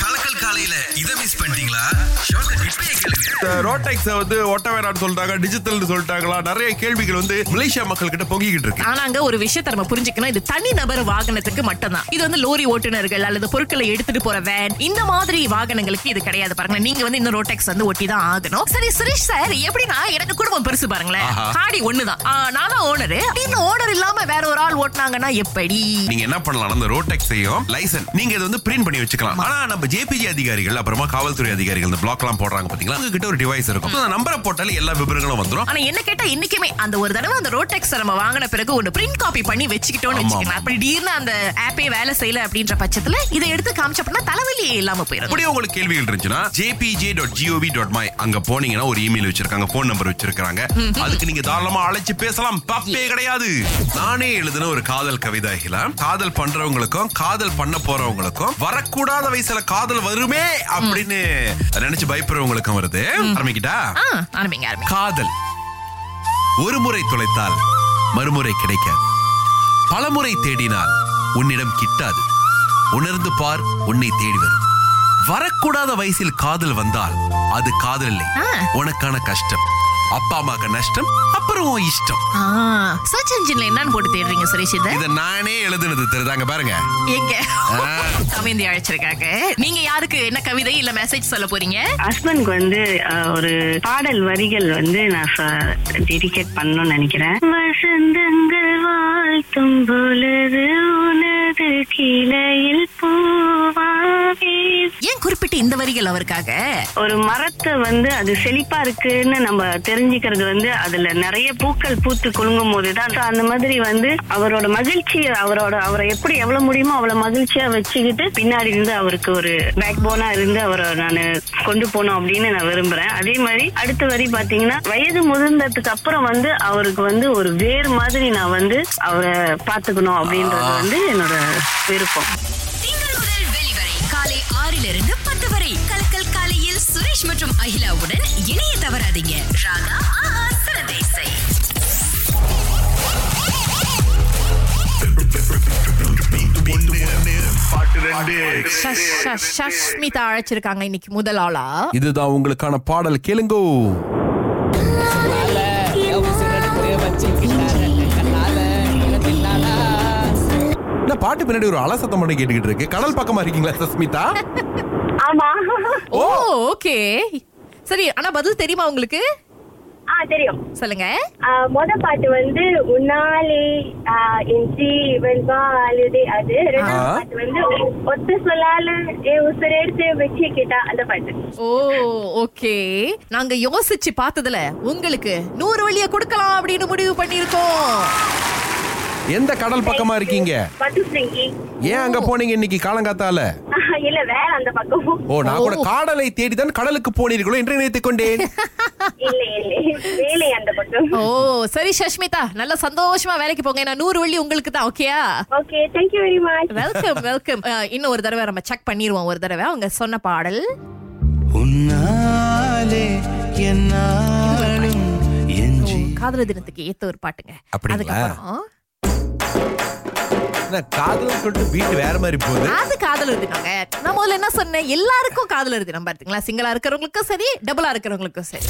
கலக்கல் காலையில இத மிஸ் பண்ணிட்டீங்களா? ரோட்டெக்ஸ வந்து ஒட்ட வேணாம்னு சொல்லிட்டாங்க டிஜிட்டல்னு சொல்லிட்டாங்களா? நிறைய கேள்விகள் வந்து மலேசியா மக்கள் கிட்ட பொங்கிக்கிட்டு இருக்கு. ஆனாங்க ஒரு விஷயத்தை நம்ம புரிஞ்சுக்கணும். இது தனி நபர் வாகனத்துக்கு மட்டும்தான். இது வந்து லோரி ஓட்டுநர்கள் அல்லது பொருட்களை எடுத்துட்டு போற வேன் இந்த மாதிரி வாகனங்களுக்கு இது கிடையாது பாருங்க நீங்க வந்து இந்த ரோட்டெக்ஸ் வந்து ஒட்டி தான் ஆகணும். சரி சுரேஷ் சார் எப்படின்னா எனக்கு குடும்பம் பெருசு பாருங்களேன். காடி ஒண்ணுதான். நான் தான் ஓனரு இந்த ஓனர் இல்லாம வேற ஒரு ஆள் ஓட்டுனாங்கன்னா எப்படி? நீங்க என்ன பண்ணலாம்? அந்த ரோட்டெக்ஸையும் லைசன்ஸ் நீங்க இதை வந்து பிரிண்ட் பண்ணி வச்சுக்கலாம். ஆனா நம்ம ஜேபிஜி அதிகாரிகள் அப்புறமா காவல்துறை அதிகாரிகள் இந்த பிளாக் எல்லாம் போடுறாங்க பாத்தீங்களா? உங்க கிட்ட ஒரு டிவைஸ் இருக்கும். அந்த நம்பரை போட்டாலே எல்லா விவரங்களும் வந்துரும். ஆனா என்ன கேட்டா இன்னைக்குமே அந்த ஒரு தடவை அந்த ரோட்டெக்ஸ் நம்ம வாங்கின பிறகு ஒன்னு பிரிண்ட் காப்பி பண்ணி வச்சுக்கிட்டோம்னு ஆமா, வச்சுக்கலாம் ஆமா. அப்படி திடீர்னு அந்த ஆப்பே வேலை செய்யல அப்படின்ற பட்சத்துல இதை எடுத்து காமிச்சப்பனா தலைவலியே இல்லாம போயிடும். அப்படியே உங்களுக்கு கேள்விகள் இருந்துச்சுன்னா JPJ dot GOV dot my அங்க போனீங்கன்னா ஒரு இமெயில் வச்சிருக்காங்க போன் நம்பர் வச்சிருக்காங்க அதுக்கு நீங்க தாராளமா அழைச்சு பேசலாம். தப்பே கிடையாது. நானே எழுதின ஒரு காதல் கவிதை அகிலா. காதல் பண்றவங்களுக்கும் காதல் பண்ண போறவங்களுக்கும் வரக்கூடாத வயசுல காதல் வருமே அப்படின்னு நினைச்சு பயப்படுறவங்களுக்கும் வருது. ஆரம்பிக்கிட்டா ஆரம்பிங்க காதல். ஒரு முறை தொலைத்தால் மறுமுறை கிடைக்காது. பலமுறை தேடினால் உன்னிடம் கிட்டாது. உணர்ந்து பார் உன்னை தேடி வரும். வரக்கூடாத வயசில் காதல் வந்தால் அது காதல் இல்லை. உனக்கான கஷ்டம். அப்பா அம்மாக்கு நஷ்டம் அப்புறம் இஷ்டம். சர்ச் இன்ஜின்ல என்னன்னு போட்டு தேடுறீங்க சுரேஷ் இத இத நானே எழுதுனது தெரியுதாங்க பாருங்க. எங்க? ஆ. கவிதை அழைச்சிருக்காங்க. நீங்க யாருக்கு என்ன கவிதை இல்ல மெசேஜ் சொல்ல போறீங்க? ஹஸ்பண்ட்க்கு வந்து ஒரு பாடல் வரிகள் வந்து நான் டெடிகேட் பண்ணணும்னு நினைக்கிறேன். வசந்தங்கள் வாழ்த்தும் பொழுது உனது கிளையில் பூவாவே ஏன் குறிப்பிட்டு இந்த வரிகள் அவருக்காக? ஒரு மரத்தை வந்து அது செழிப்பா இருக்குன்னு நம்ம தெரிஞ்சுக்கிறது வந்து அதுல நிறைய பூக்கள் பூத்து குலுங்கும் போதுதான். அந்த மாதிரி வந்து அவரோட மகிழ்ச்சி அவரோட அவரை எப்படி எவ்வளவு முடியுமோ அவ்வளவு மகிழ்ச்சியா வச்சுக்கிட்டு பின்னாடி இருந்து அவருக்கு ஒரு பேக் போனா இருந்து அவரை நான் கொண்டு போகணும் அப்படின்னு நான் விரும்புறேன். அதே மாதிரி அடுத்த வரி பாத்தீங்கன்னா வயது முதிர்ந்ததுக்கு அப்புறம் வந்து அவருக்கு வந்து ஒரு வேர் மாதிரி நான் வந்து அவரை பாத்துக்கணும் அப்படின்றது வந்து என்னோட விருப்பம். காலை ஆறிலிருந்து பத்து வரை. கலக்கல் காலையில் சுரேஷ் மற்றும் அகிலாவுடன் இணைய தவறாதீங்க. ராகா ஆஹா ஷஷ்மிதா அழைச்சிருக்காங்க இன்னைக்கு முதல் ஆளா. இதுதான் உங்களுக்கான பாடல். கேளுங்கோ. பாட்டு பின்னாடி ஒரு அலசத்தம் பண்ணி கேட்டுக்கிட்டு இருக்கு. கடல் பக்கமா இருக்கீங்களா சஸ்மிதா? ஆமா. ஓ. ஓகே. சரி ஆனா பதில் தெரியுமா உங்களுக்கு? ஆ தெரியும். சொல்லுங்க. ஆ, மொத பாட்டு வந்து உன்னாலே என் ஜீவன் வாழுதே அது. ரெண்டாவது. பாட்டு வந்து ஒத்த சொல்லால என் உசுர எடுத்து வச்சுக்கிட்டா அந்த பாட்டு. ஓ ஓகே. நாங்க யோசிச்சு பார்த்ததுல உங்களுக்கு நூறு வழிய கொடுக்கலாம் அப்படின்னு முடிவு பண்ணிருக்கோம் எந்த கடல் பக்கமா இருக்கீங்க? ஏன் அங்க போனீங்க இன்னைக்கு காலங்காத்தால? இல்ல வேற அந்த பக்கம். ஓ நான் கூட காடலை தேடிதான் கடலுக்கு போனீர்களோ என்று நினைத்துக் கொண்டேன். இல்ல இல்ல வேலை அந்த பக்கம். ஓ சரி சஷ்மிதா நல்ல சந்தோஷமா வேலைக்கு போங்க. நான் நூறு வழி உங்களுக்கு தான் ஓகேயா okay thank you very much welcome welcome இன்னும் ஒரு தடவை நம்ம செக் பண்ணிடுவோம் ஒரு தடவை. அவங்க சொன்ன பாடல். உன்னாலே என்னாலும் காதலர் தினத்துக்கு ஏத்த ஒரு பாட்டுங்க? அதுக்கப்புறம் காதல் சொல்லிட்டு வேற மாதிரி போகுது. அது காதலர் நான் முதல்ல என்ன சொன்னேன்? எல்லாருக்கும் காதல் எழுதினா பாத்தீங்களா? சிங்கிளா இருக்கிறவங்களுக்கும் சரி டபுளா இருக்கிறவங்களுக்கும் சரி.